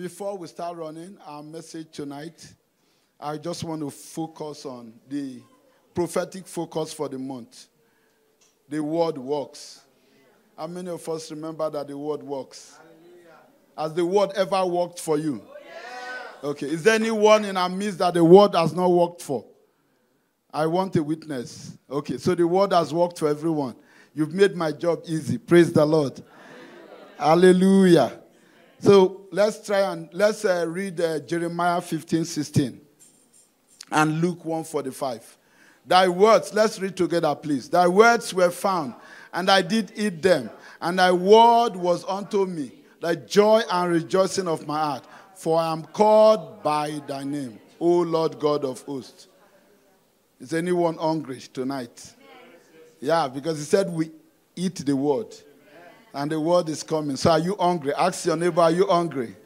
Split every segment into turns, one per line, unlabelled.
Before we start running our message tonight, I just want to focus on the prophetic focus for the month. The word works. How many of us remember that the word works? Has the word ever worked for you? Okay. Is there anyone in our midst that the word has not worked for? I want a witness. Okay. So the word has worked for everyone. You've made my job easy. Praise the Lord. Hallelujah. So let's try and let's uh, read uh, Jeremiah 15, 16 and Luke 145. Thy words, let's read together, please. Thy words were found, and I did eat them, and thy word was unto me, the joy and rejoicing of my heart, for I am called by thy name, O Lord God of hosts. Is anyone hungry tonight? Yeah, because he said we eat the word. And the word is coming. So are you hungry? Ask your neighbor, are you hungry?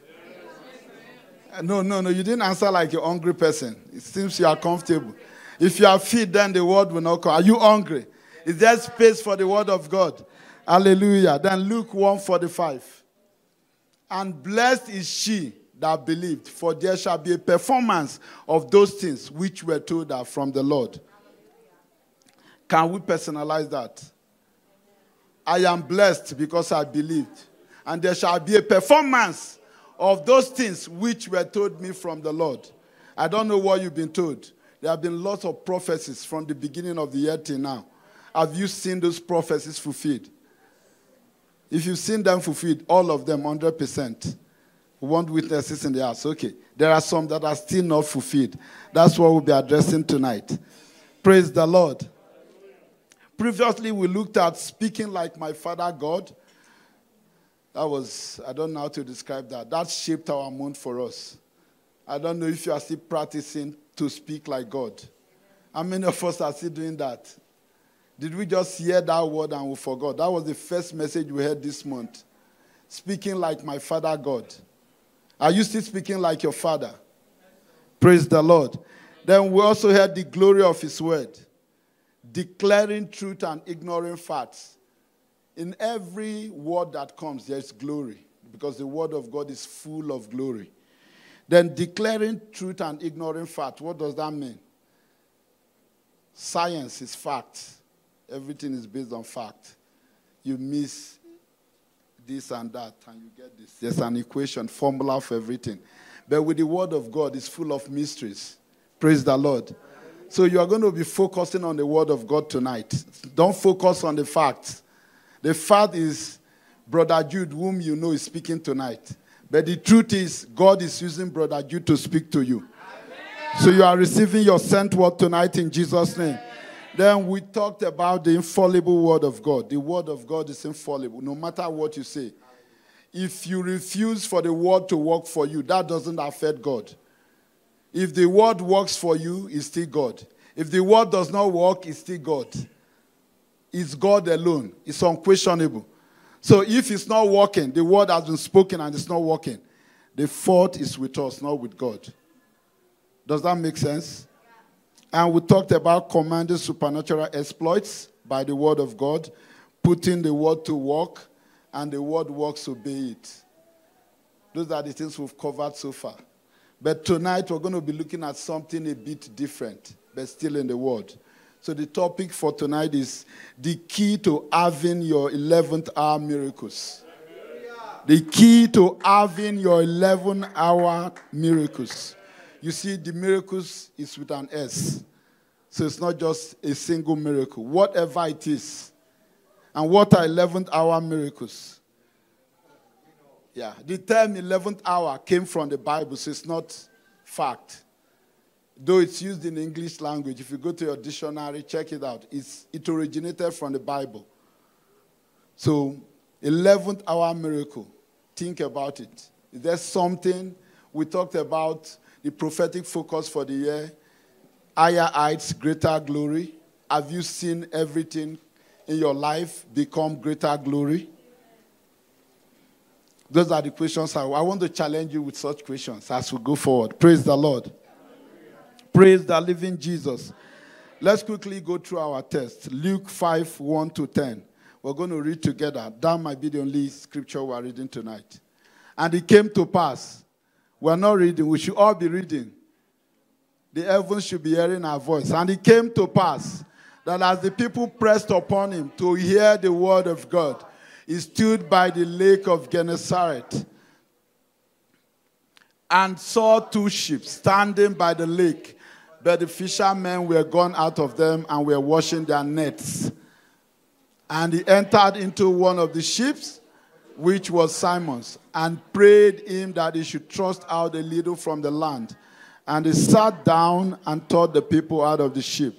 No, no, no. You didn't answer like a hungry person. It seems you are comfortable. If you are fit, then the word will not come. Are you hungry? Is there space for the word of God? Hallelujah. Then Luke 145. And blessed is she that believed, for there shall be a performance of those things which were told her from the Lord. Can we personalize that? I am blessed because I believed. And there shall be a performance of those things which were told me from the Lord. I don't know what you've been told. There have been lots of prophecies from the beginning of the year till now. Have you seen those prophecies fulfilled? If you've seen them fulfilled, all of them, 100%. We want witnesses in the house. Okay. There are some that are still not fulfilled. That's what we'll be addressing tonight. Praise the Lord. Previously, we looked at speaking like my Father God. That was, I don't know how to describe that. That shaped our month for us. I don't know if you are still practicing to speak like God. How many of us are still doing that? Did we just hear that word and we forgot? That was the first message we heard this month. Speaking like my Father God. Are you still speaking like your Father? Praise the Lord. Then we also heard the glory of His word declaring truth and ignoring facts. In every word that comes, there is glory because the word of God is full of glory. Then declaring truth and ignoring fact. What does that mean? Science is fact. Everything is based on fact. You miss this and that, and you get this. There's an equation, formula for everything. But with the word of God, it's full of mysteries. Praise the Lord. So you are going to be focusing on the word of God tonight. Don't focus on the facts. The fact is, Brother Jude, whom you know, is speaking tonight. But the truth is, God is using Brother Jude to speak to you. Amen. So you are receiving your sent word tonight in Jesus' name. Then we talked about the infallible word of God. The word of God is infallible, no matter what you say. If you refuse for the word to work for you, that doesn't affect God. If the word works for you, it's still God. If the word does not work, it's still God. It's God alone. It's unquestionable. So if it's not working, the word has been spoken and it's not working, the fault is with us, not with God. Does that make sense? And we talked about commanding supernatural exploits by the word of God, putting the word to work, and the word works, obey it. Those are the things we've covered so far. But tonight we're going to be looking at something a bit different, but still in the Word. So the topic for tonight is the key to having your 11th hour miracles. The key to having your 11 hour miracles. You see, the miracles is with an S. So it's not just a single miracle. Whatever it is. And what are 11th hour miracles? Yeah, the term 11th hour came from the Bible, so it's not fact. Though it's used in English language, if you go to your dictionary, check it out. It's, it originated from the Bible. So, 11th hour miracle. Think about it. Is there something we talked about the prophetic focus for the year? Higher heights, greater glory. Have you seen everything in your life become greater glory? Those are the questions I, I want to challenge you with such questions as we go forward. Praise the Lord. Praise the living Jesus. Let's quickly go through our text. Luke 5 1 to 10. We're going to read together. That might be the only scripture we're reading tonight. And it came to pass We're not reading. We should all be reading. The heavens should be hearing our voice. And it came to pass that as the people pressed upon him to hear the word of God, he stood by the lake of Gennesaret and saw two ships standing by the lake, but the fishermen were gone out of them and were washing their nets. And he entered into one of the ships, which was Simon's, and prayed him that he should thrust out a little from the land. And he sat down and taught the people out of the ship.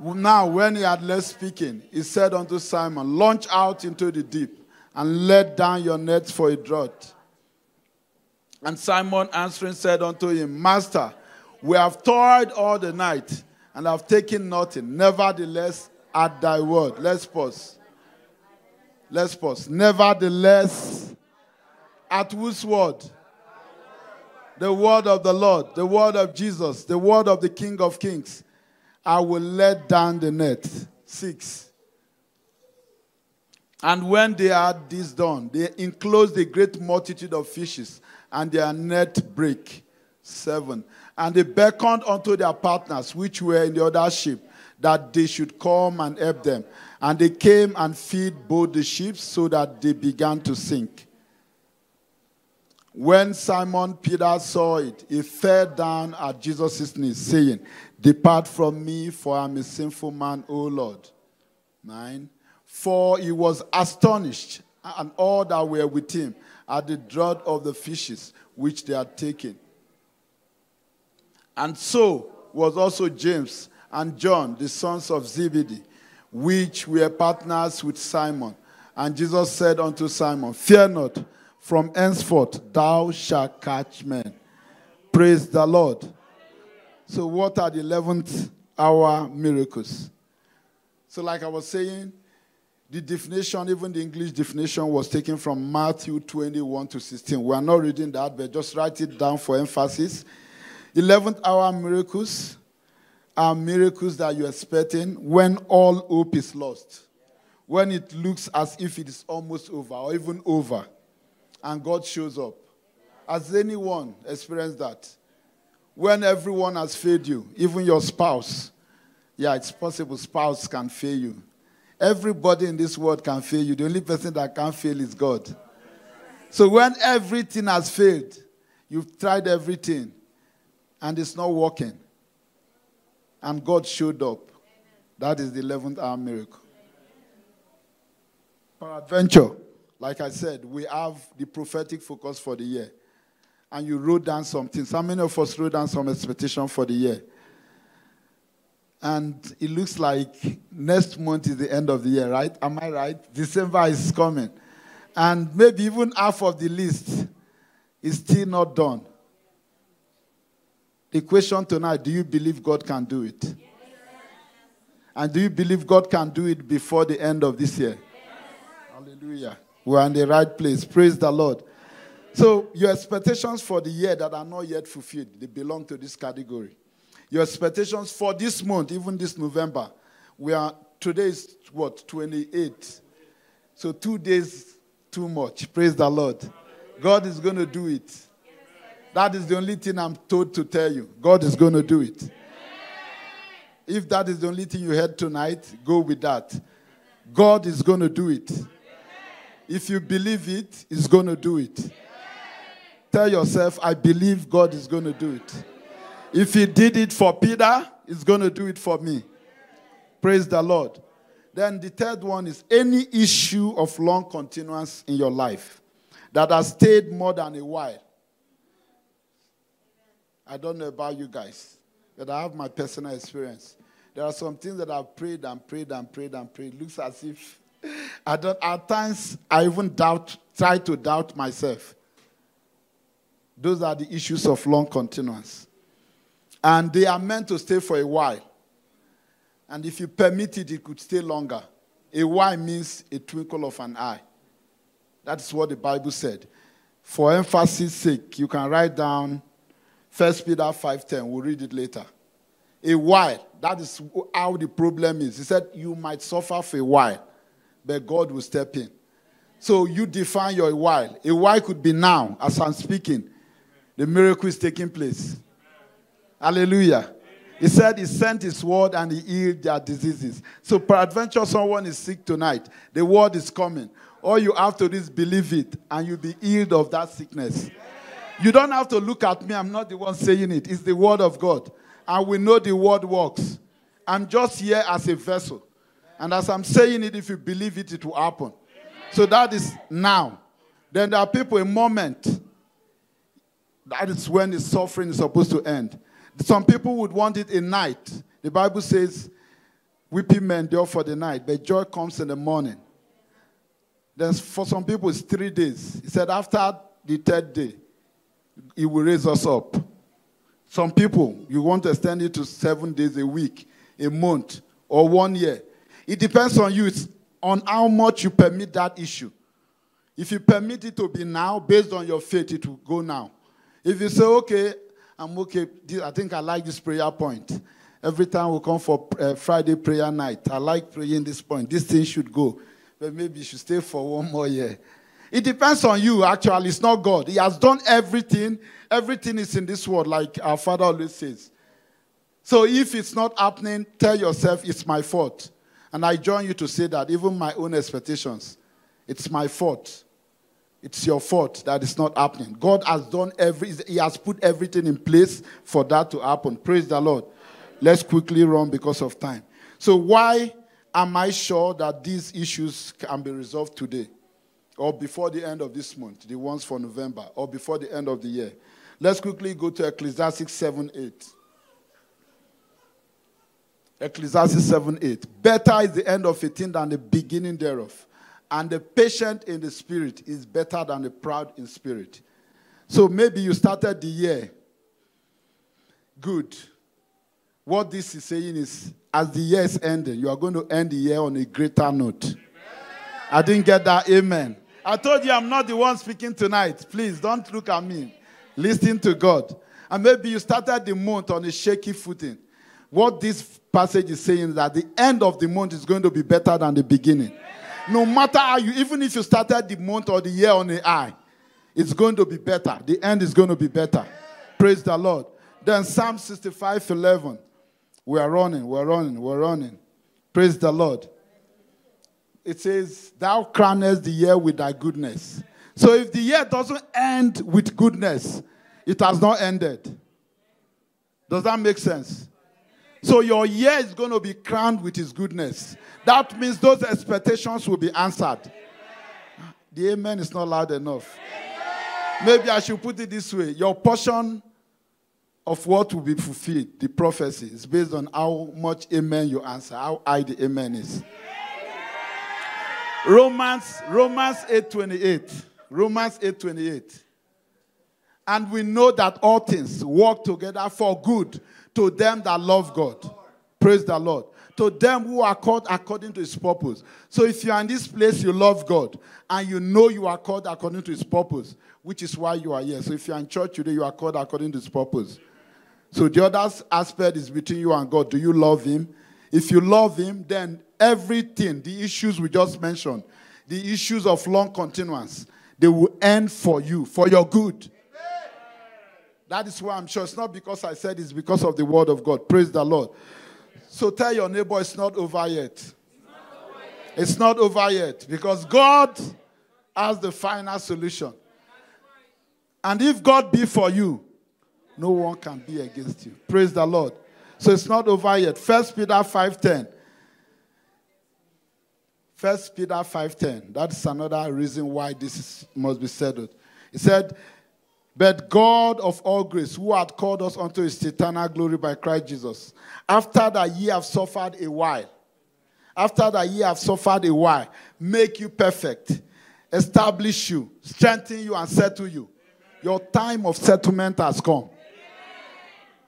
Now, when he had left speaking, he said unto Simon, Launch out into the deep and let down your nets for a draught. And Simon answering said unto him, Master, we have toiled all the night and have taken nothing. Nevertheless, at thy word. Let's pause. Let's pause. Nevertheless, at whose word? The word of the Lord, the word of Jesus, the word of the King of Kings. I will let down the net. Six. And when they had this done, they enclosed a great multitude of fishes, and their net break. Seven. And they beckoned unto their partners, which were in the other ship, that they should come and help them. And they came and feed both the ships, so that they began to sink. When Simon Peter saw it, he fell down at Jesus' knees, saying, Depart from me, for I am a sinful man, O Lord. Nine. For he was astonished, and all that were with him, at the draught of the fishes which they had taken. And so was also James and John, the sons of Zebedee, which were partners with Simon. And Jesus said unto Simon, Fear not, from henceforth thou shalt catch men. Praise the Lord. So, what are the 11th hour miracles? So, like I was saying, the definition, even the English definition, was taken from Matthew 21 to 16. We are not reading that, but just write it down for emphasis. 11th hour miracles are miracles that you're expecting when all hope is lost, when it looks as if it is almost over or even over, and God shows up. Has anyone experienced that? When everyone has failed you, even your spouse. Yeah, it's possible spouse can fail you. Everybody in this world can fail you. The only person that can fail is God. So when everything has failed, you've tried everything, and it's not working, and God showed up, that is the 11th hour miracle. Peradventure, like I said, we have the prophetic focus for the year and you wrote down some things. How many of us wrote down some expectation for the year? And it looks like next month is the end of the year, right? Am I right? December is coming. And maybe even half of the list is still not done. The question tonight do you believe God can do it? Yes. And do you believe God can do it before the end of this year? Yes. Hallelujah. We're in the right place. Praise the Lord. So, your expectations for the year that are not yet fulfilled, they belong to this category. Your expectations for this month, even this November, we are today is what 28. So two days too much. Praise the Lord. God is going to do it. That is the only thing I'm told to tell you. God is going to do it. If that is the only thing you heard tonight, go with that. God is going to do it. If you believe it, He's going to do it. Tell yourself, I believe God is going to do it. If He did it for Peter, He's going to do it for me. Praise the Lord. Then the third one is any issue of long continuance in your life that has stayed more than a while. I don't know about you guys, but I have my personal experience. There are some things that I've prayed and prayed and prayed and prayed. It looks as if I don't, at times I even doubt, try to doubt myself. Those are the issues of long continuance. And they are meant to stay for a while. And if you permit it, it could stay longer. A while means a twinkle of an eye. That's what the Bible said. For emphasis sake, you can write down 1 Peter 5.10. We'll read it later. A while. That is how the problem is. He said you might suffer for a while, but God will step in. So you define your while. A while could be now, as I'm speaking. The miracle is taking place. Hallelujah. He said he sent his word and he healed their diseases. So peradventure someone is sick tonight. The word is coming. All you have to do is believe it and you'll be healed of that sickness. You don't have to look at me. I'm not the one saying it. It's the word of God. And we know the word works. I'm just here as a vessel. And as I'm saying it, if you believe it, it will happen. So that is now. Then there are people, a moment. That is when the suffering is supposed to end. Some people would want it a night. The Bible says, weeping men endure for the night, but joy comes in the morning. Then for some people, it's three days. He said, after the third day, he will raise us up. Some people, you want to extend it to seven days a week, a month, or one year. It depends on you. It's on how much you permit that issue. If you permit it to be now, based on your faith, it will go now. If you say, okay, I'm okay. I think I like this prayer point. Every time we come for uh, Friday prayer night, I like praying this point. This thing should go. But maybe you should stay for one more year. It depends on you, actually. It's not God. He has done everything. Everything is in this world, like our Father always says. So if it's not happening, tell yourself it's my fault. And I join you to say that even my own expectations, it's my fault. It's your fault that it's not happening. God has done every, He has put everything in place for that to happen. Praise the Lord. Let's quickly run because of time. So, why am I sure that these issues can be resolved today? Or before the end of this month, the ones for November, or before the end of the year? Let's quickly go to Ecclesiastes 7 8. Ecclesiastes 7 8. Better is the end of a thing than the beginning thereof and the patient in the spirit is better than the proud in spirit. So maybe you started the year good. What this is saying is, as the year is ending, you are going to end the year on a greater note. Amen. I didn't get that. Amen. I told you I'm not the one speaking tonight. Please don't look at me. Listen to God. And maybe you started the month on a shaky footing. What this passage is saying is that the end of the month is going to be better than the beginning. No matter how you, even if you started the month or the year on the eye, it's going to be better. The end is going to be better. Praise the Lord. Then Psalm 65 11. We are running, we're running, we're running. Praise the Lord. It says, Thou crownest the year with thy goodness. So if the year doesn't end with goodness, it has not ended. Does that make sense? So your year is going to be crowned with his goodness. That means those expectations will be answered. The amen is not loud enough. Maybe I should put it this way your portion of what will be fulfilled, the prophecy, is based on how much amen you answer, how high the amen is. Romans, Romans 8:28. Romans 8:28. And we know that all things work together for good to them that love God. Praise the Lord to them who are called according to his purpose. So if you are in this place, you love God, and you know you are called according to his purpose, which is why you are here. So if you are in church today, you are called according to his purpose. So the other aspect is between you and God. Do you love him? If you love him, then everything, the issues we just mentioned, the issues of long continuance, they will end for you, for your good. That is why I'm sure it's not because I said it's because of the word of God. Praise the Lord. So tell your neighbor it's not over yet. It's not over yet because God has the final solution. And if God be for you, no one can be against you. Praise the Lord. So it's not over yet. First Peter 5:10. First Peter 5:10. That's another reason why this must be settled. He said, but God of all grace, who had called us unto his eternal glory by Christ Jesus, after that ye have suffered a while, after that ye have suffered a while, make you perfect, establish you, strengthen you, and settle you. Your time of settlement has come.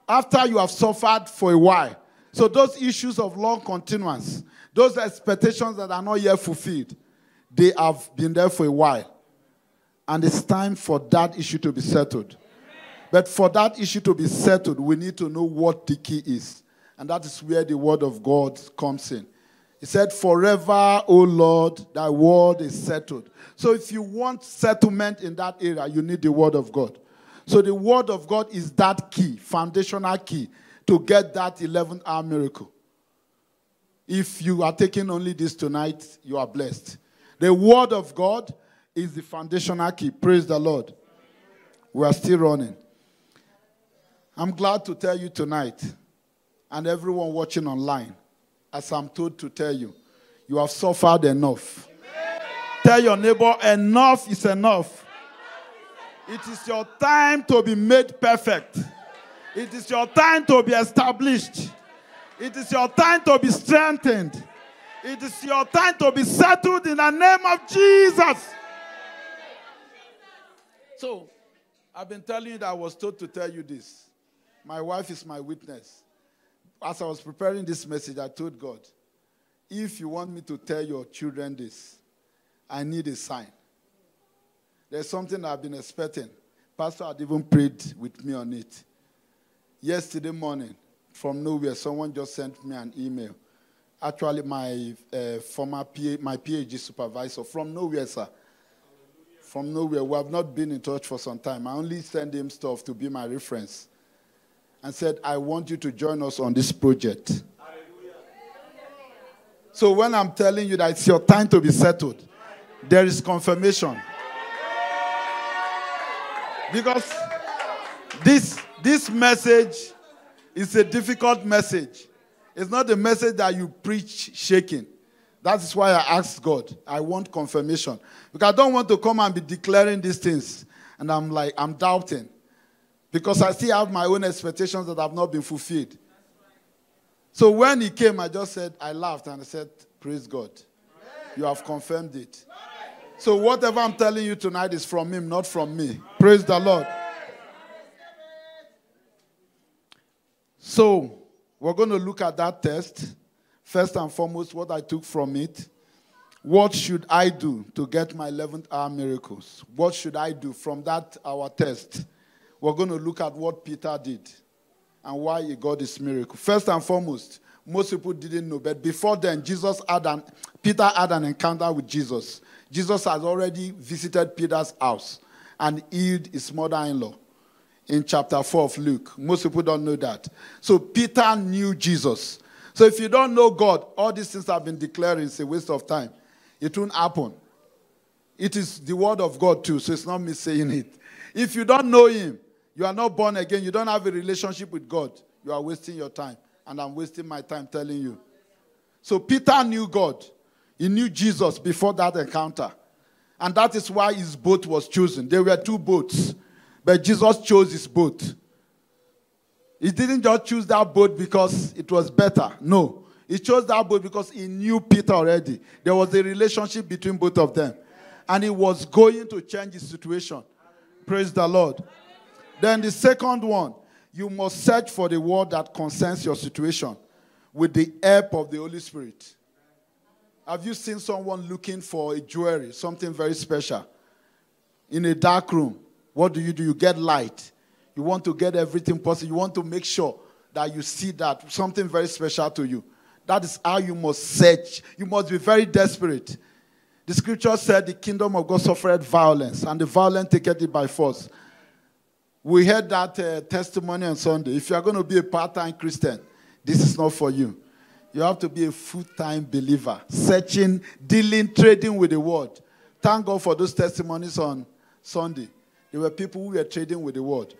After you have suffered for a while. So, those issues of long continuance, those expectations that are not yet fulfilled, they have been there for a while. And it's time for that issue to be settled. But for that issue to be settled, we need to know what the key is. And that is where the word of God comes in. He said, Forever, O Lord, thy word is settled. So if you want settlement in that area, you need the word of God. So the word of God is that key, foundational key, to get that 11 hour miracle. If you are taking only this tonight, you are blessed. The word of God is the foundational key. Praise the Lord. We are still running. I'm glad to tell you tonight, and everyone watching online, as I'm told to tell you, you have suffered enough. Amen. Tell your neighbor, enough is enough. It is your time to be made perfect. It is your time to be established. It is your time to be strengthened. It is your time to be settled in the name of Jesus. So, I've been telling you that I was told to tell you this. My wife is my witness. As I was preparing this message, I told God, if you want me to tell your children this, I need a sign. There's something I've been expecting. Pastor had even prayed with me on it. Yesterday morning, from nowhere, someone just sent me an email. Actually, my uh, former PA, my PhD supervisor, from nowhere, sir. From nowhere. We have not been in touch for some time. I only send him stuff to be my reference. And said, I want you to join us on this project. So when I'm telling you that it's your time to be settled, there is confirmation. Because this, this message is a difficult message. It's not a message that you preach shaking. That is why I asked God. I want confirmation. Because I don't want to come and be declaring these things. And I'm like, I'm doubting. Because I still have my own expectations that have not been fulfilled. So when he came, I just said, I laughed and I said, Praise God. You have confirmed it. So whatever I'm telling you tonight is from him, not from me. Praise the Lord. So we're going to look at that test. First and foremost, what I took from it. What should I do to get my 11th hour miracles? What should I do from that our test? We're going to look at what Peter did and why he got this miracle. First and foremost, most people didn't know, but before then, Jesus had an Peter had an encounter with Jesus. Jesus has already visited Peter's house and healed his mother in law in chapter 4 of Luke. Most people don't know that. So Peter knew Jesus. So if you don't know God, all these things I've been declaring is a waste of time. It won't happen. It is the word of God too, so it's not me saying it. If you don't know Him, you are not born again, you don't have a relationship with God, you are wasting your time. And I'm wasting my time telling you. So Peter knew God. He knew Jesus before that encounter. And that is why his boat was chosen. There were two boats, but Jesus chose his boat. He didn't just choose that boat because it was better. No. He chose that boat because he knew Peter already. There was a relationship between both of them. And he was going to change his situation. Praise the Lord. Then the second one, you must search for the word that concerns your situation with the help of the Holy Spirit. Have you seen someone looking for a jewelry, something very special, in a dark room? What do you do? You get light. You want to get everything possible. You want to make sure that you see that something very special to you. That is how you must search. You must be very desperate. The scripture said the kingdom of God suffered violence, and the violent take it by force. We heard that uh, testimony on Sunday. If you are going to be a part time Christian, this is not for you. You have to be a full time believer, searching, dealing, trading with the word. Thank God for those testimonies on Sunday. There were people who were trading with the word.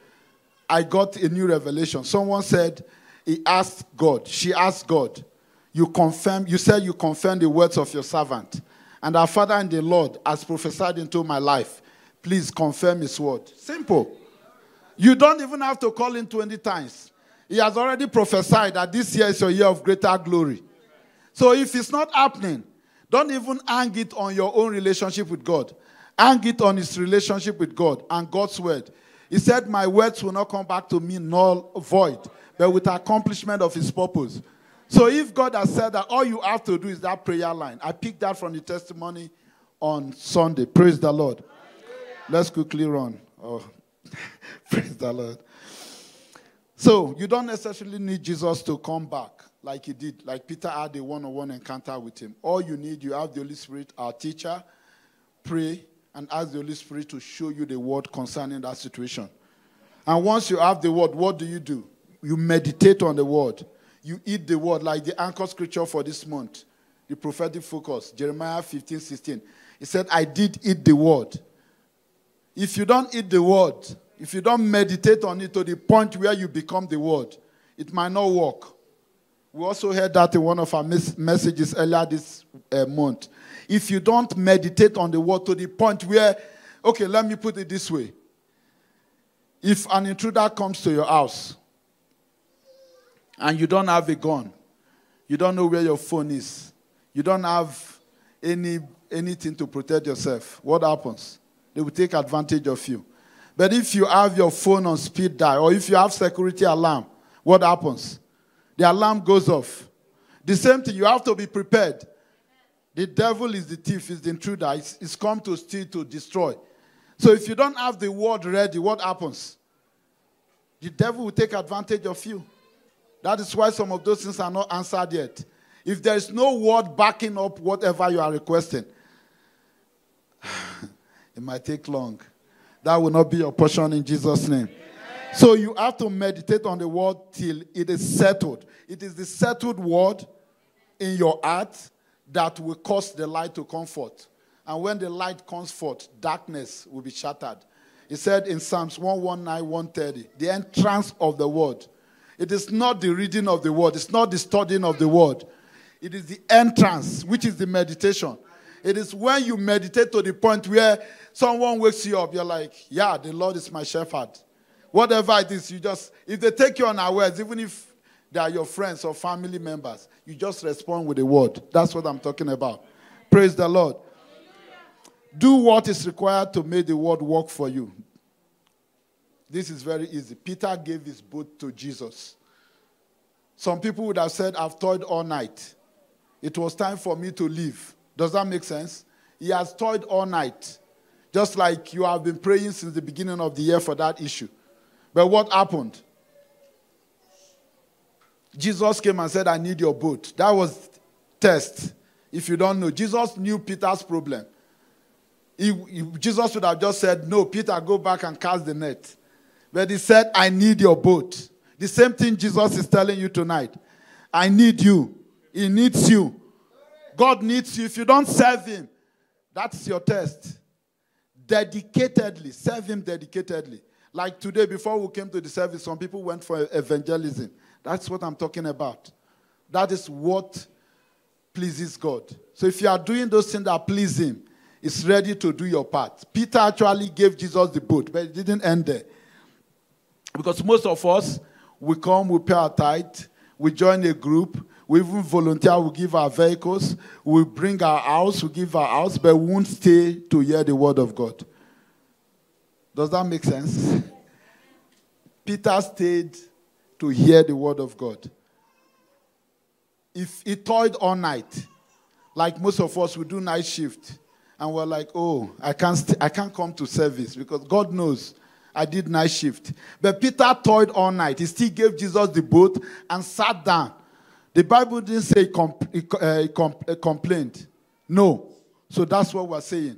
I got a new revelation. Someone said, he asked God, she asked God, you confirm, you said you confirm the words of your servant. And our Father in the Lord has prophesied into my life. Please confirm his word. Simple. You don't even have to call him 20 times. He has already prophesied that this year is your year of greater glory. So if it's not happening, don't even hang it on your own relationship with God. Hang it on his relationship with God and God's word. He said, My words will not come back to me null void, but with accomplishment of his purpose. So if God has said that all you have to do is that prayer line, I picked that from the testimony on Sunday. Praise the Lord. Let's quickly run. Oh, praise the Lord. So you don't necessarily need Jesus to come back. like he did, like Peter had a one on one encounter with him. All you need, you have the Holy Spirit, our teacher, pray and ask the Holy Spirit to show you the word concerning that situation. And once you have the word, what do you do? You meditate on the word. You eat the word, like the anchor scripture for this month, the prophetic focus, Jeremiah 15 16. He said, I did eat the word. If you don't eat the word, if you don't meditate on it to the point where you become the word, it might not work. We also heard that in one of our mes- messages earlier this uh, month. If you don't meditate on the word to the point where, okay, let me put it this way. If an intruder comes to your house and you don't have a gun, you don't know where your phone is, you don't have any anything to protect yourself, what happens? They will take advantage of you. But if you have your phone on speed dial or if you have security alarm, what happens? The alarm goes off. The same thing, you have to be prepared. The devil is the thief, is the intruder. It's come to steal, to destroy. So if you don't have the word ready, what happens? The devil will take advantage of you. That is why some of those things are not answered yet. If there is no word backing up whatever you are requesting, it might take long. That will not be your portion in Jesus' name. So you have to meditate on the word till it is settled. It is the settled word in your heart that will cause the light to come forth. And when the light comes forth, darkness will be shattered. He said in Psalms 119, 130, the entrance of the word. It is not the reading of the word, it's not the studying of the word. It is the entrance, which is the meditation. It is when you meditate to the point where someone wakes you up, you're like, yeah, the Lord is my shepherd. Whatever it is, you just, if they take you unawares, even if they are your friends or family members, you just respond with a word. That's what I'm talking about. Praise the Lord. Do what is required to make the word work for you. This is very easy. Peter gave his boat to Jesus. Some people would have said, I've toiled all night. It was time for me to leave. Does that make sense? He has toiled all night, just like you have been praying since the beginning of the year for that issue. But what happened? Jesus came and said, I need your boat. That was test. If you don't know, Jesus knew Peter's problem. He, he, Jesus would have just said, No, Peter, go back and cast the net. But he said, I need your boat. The same thing Jesus is telling you tonight. I need you. He needs you. God needs you. If you don't serve Him, that's your test. Dedicatedly, serve Him dedicatedly. Like today, before we came to the service, some people went for evangelism. That's what I'm talking about. That is what pleases God. So if you are doing those things that please Him, it's ready to do your part. Peter actually gave Jesus the boat, but it didn't end there. Because most of us, we come, we pay our tithe, we join a group, we even volunteer, we give our vehicles, we bring our house, we give our house, but we won't stay to hear the word of God. Does that make sense? Peter stayed to hear the word of God. If he toiled all night, like most of us, we do night shift, and we're like, oh, I can't, st- I can't come to service because God knows I did night shift. But Peter toiled all night. He still gave Jesus the boat and sat down. The Bible didn't say he, comp- he, uh, comp-. No. So that's what we're saying.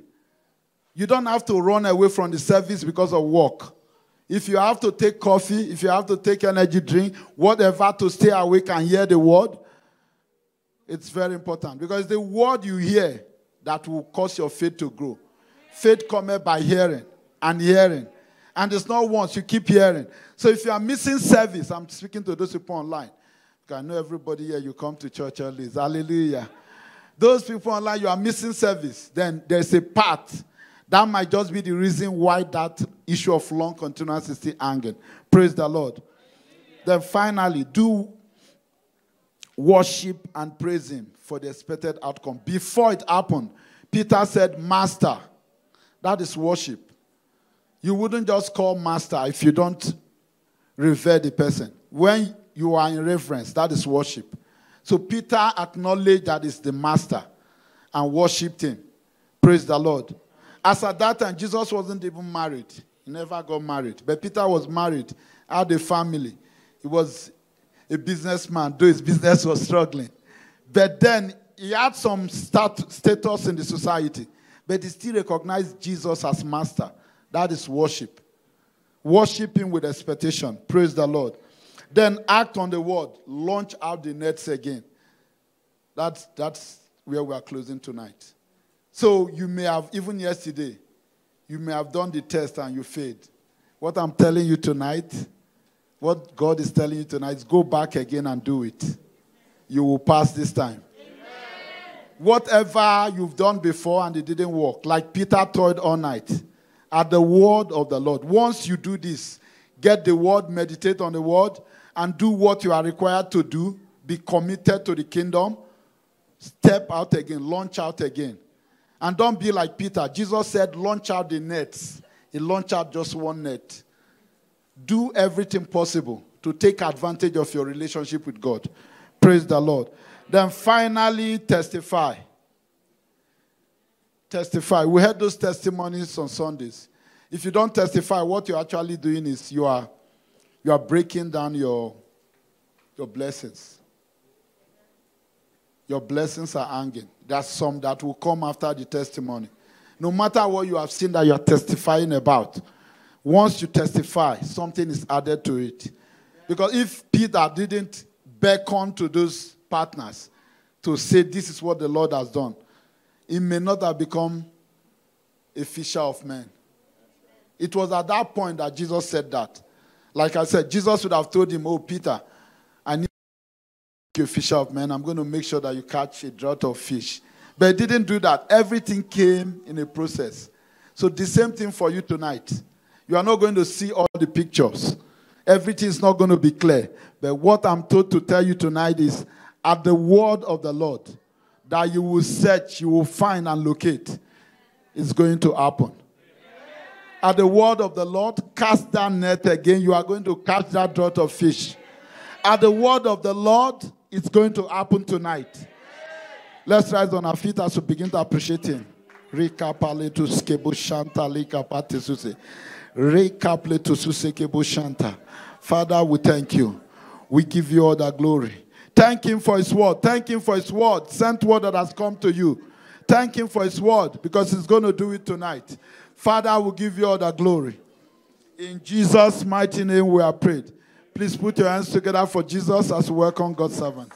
You don't have to run away from the service because of work. If you have to take coffee, if you have to take energy drink, whatever to stay awake and hear the word, it's very important because the word you hear that will cause your faith to grow. Faith comes by hearing and hearing. And it's not once, you keep hearing. So if you are missing service, I'm speaking to those people online. I know everybody here, you come to church early. Hallelujah. Those people online, you are missing service. Then there's a part that might just be the reason why that issue of long continuance is still hanging. Praise the Lord. Then finally, do worship and praise Him for the expected outcome. Before it happened, Peter said, Master. That is worship. You wouldn't just call Master if you don't revere the person. When you are in reverence, that is worship. So Peter acknowledged that is the Master and worshipped Him. Praise the Lord. As at that time, Jesus wasn't even married. He never got married. But Peter was married, had a family. He was a businessman, though his business was struggling. But then he had some stat- status in the society, but he still recognized Jesus as master. That is worship. Worship him with expectation. Praise the Lord. Then act on the word. Launch out the nets again. That's, that's where we are closing tonight. So you may have, even yesterday, you may have done the test and you failed. What I'm telling you tonight, what God is telling you tonight is go back again and do it. You will pass this time. Amen. Whatever you've done before and it didn't work, like Peter toiled all night at the word of the Lord. Once you do this, get the word, meditate on the word, and do what you are required to do. Be committed to the kingdom. Step out again, launch out again. And don't be like Peter. Jesus said, launch out the nets. He launched out just one net. Do everything possible to take advantage of your relationship with God. Praise the Lord. Then finally, testify testify. We had those testimonies on Sundays. If you don't testify, what you're actually doing is you are you are breaking down your your blessings. Your blessings are hanging. There's some that will come after the testimony. No matter what you have seen that you're testifying about, once you testify, something is added to it. Because if Peter didn't beckon to those partners to say, This is what the Lord has done, he may not have become a fisher of men. It was at that point that Jesus said that. Like I said, Jesus would have told him, Oh, Peter, you a fisher of men. I'm going to make sure that you catch a draught of fish. But he didn't do that. Everything came in a process. So the same thing for you tonight. You are not going to see all the pictures. Everything is not going to be clear. But what I'm told to tell you tonight is at the word of the Lord, that you will search, you will find and locate is going to happen. At the word of the Lord, cast that net again. You are going to catch that draught of fish. At the word of the Lord, it's going to happen tonight. Let's rise on our feet as we begin to appreciate Him. Father, we thank you. We give you all the glory. Thank Him for His word. Thank Him for His word, sent word that has come to you. Thank Him for His word because He's going to do it tonight. Father, will give you all the glory. In Jesus' mighty name, we are prayed. Please put your hands together for Jesus as we welcome God's servant.